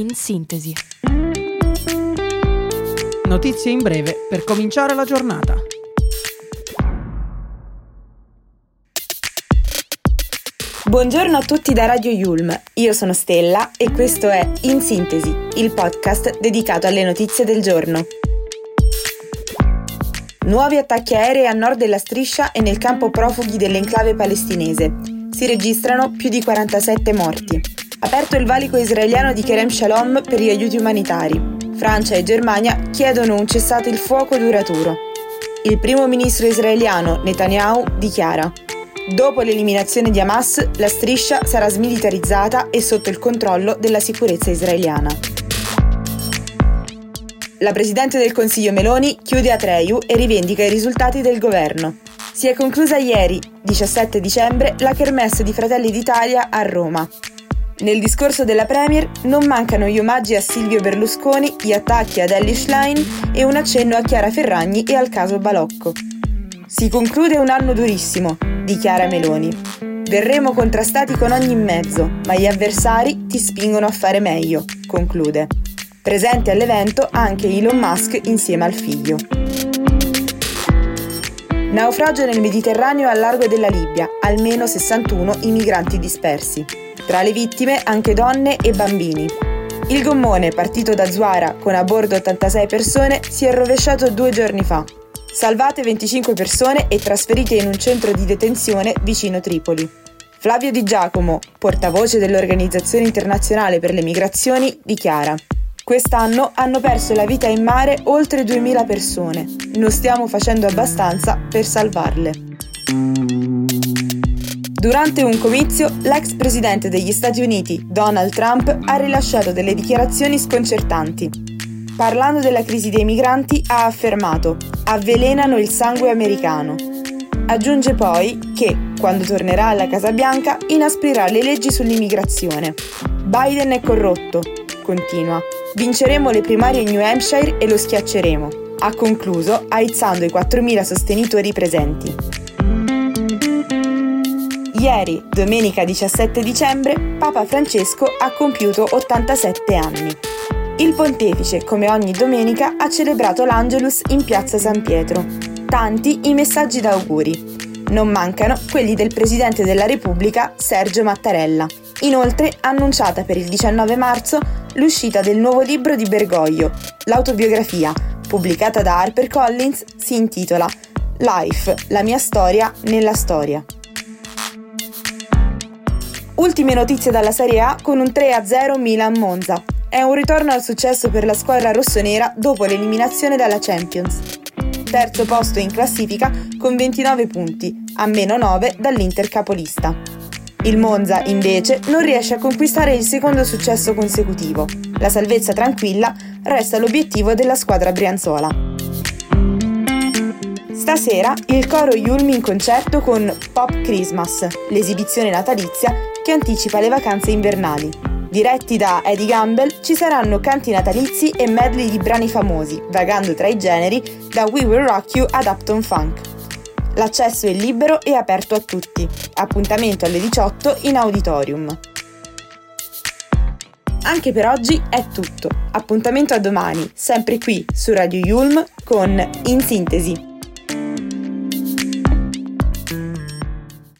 in sintesi. Notizie in breve per cominciare la giornata. Buongiorno a tutti da Radio Yulm, io sono Stella e questo è In Sintesi, il podcast dedicato alle notizie del giorno. Nuovi attacchi aerei a nord della striscia e nel campo profughi dell'enclave palestinese. Si registrano più di 47 morti. Aperto il valico israeliano di Kerem Shalom per gli aiuti umanitari. Francia e Germania chiedono un cessate il fuoco duraturo. Il primo ministro israeliano Netanyahu dichiara Dopo l'eliminazione di Hamas, la striscia sarà smilitarizzata e sotto il controllo della sicurezza israeliana. La Presidente del Consiglio Meloni chiude a Treiu e rivendica i risultati del governo. Si è conclusa ieri, 17 dicembre, la kermesse di Fratelli d'Italia a Roma. Nel discorso della Premier non mancano gli omaggi a Silvio Berlusconi, gli attacchi ad Ellie Schlein e un accenno a Chiara Ferragni e al caso Balocco. Si conclude un anno durissimo, dichiara Meloni. Verremo contrastati con ogni mezzo, ma gli avversari ti spingono a fare meglio, conclude. Presente all'evento anche Elon Musk insieme al figlio. Naufragio nel Mediterraneo al largo della Libia, almeno 61 i migranti dispersi. Tra le vittime anche donne e bambini. Il gommone, partito da Zuara con a bordo 86 persone, si è rovesciato due giorni fa, Salvate 25 persone e trasferite in un centro di detenzione vicino Tripoli. Flavio Di Giacomo, portavoce dell'Organizzazione internazionale per le migrazioni, dichiara Quest'anno hanno perso la vita in mare oltre 2000 persone. Non stiamo facendo abbastanza per salvarle. Durante un comizio, l'ex presidente degli Stati Uniti, Donald Trump, ha rilasciato delle dichiarazioni sconcertanti. Parlando della crisi dei migranti, ha affermato avvelenano il sangue americano. Aggiunge poi che, quando tornerà alla Casa Bianca, inasprirà le leggi sull'immigrazione. Biden è corrotto, continua. Vinceremo le primarie in New Hampshire e lo schiacceremo. Ha concluso aizzando i 4.000 sostenitori presenti. Ieri, domenica 17 dicembre, Papa Francesco ha compiuto 87 anni. Il pontefice, come ogni domenica, ha celebrato l'Angelus in piazza San Pietro. Tanti i messaggi d'auguri. Non mancano quelli del Presidente della Repubblica Sergio Mattarella. Inoltre annunciata per il 19 marzo l'uscita del nuovo libro di Bergoglio, l'autobiografia, pubblicata da HarperCollins, si intitola Life, la mia storia nella storia. Ultime notizie dalla Serie A con un 3-0 Milan-Monza. È un ritorno al successo per la squadra rossonera dopo l'eliminazione dalla Champions. Terzo posto in classifica con 29 punti, a meno 9 dall'Inter capolista. Il Monza, invece, non riesce a conquistare il secondo successo consecutivo. La salvezza tranquilla resta l'obiettivo della squadra brianzola. Stasera il coro Yulm in concerto con Pop Christmas, l'esibizione natalizia che anticipa le vacanze invernali. Diretti da Eddie Gamble, ci saranno canti natalizi e medley di brani famosi, vagando tra i generi da We Will Rock You ad Upton Funk. L'accesso è libero e aperto a tutti. Appuntamento alle 18 in auditorium. Anche per oggi è tutto. Appuntamento a domani, sempre qui su Radio Yulm con In Sintesi.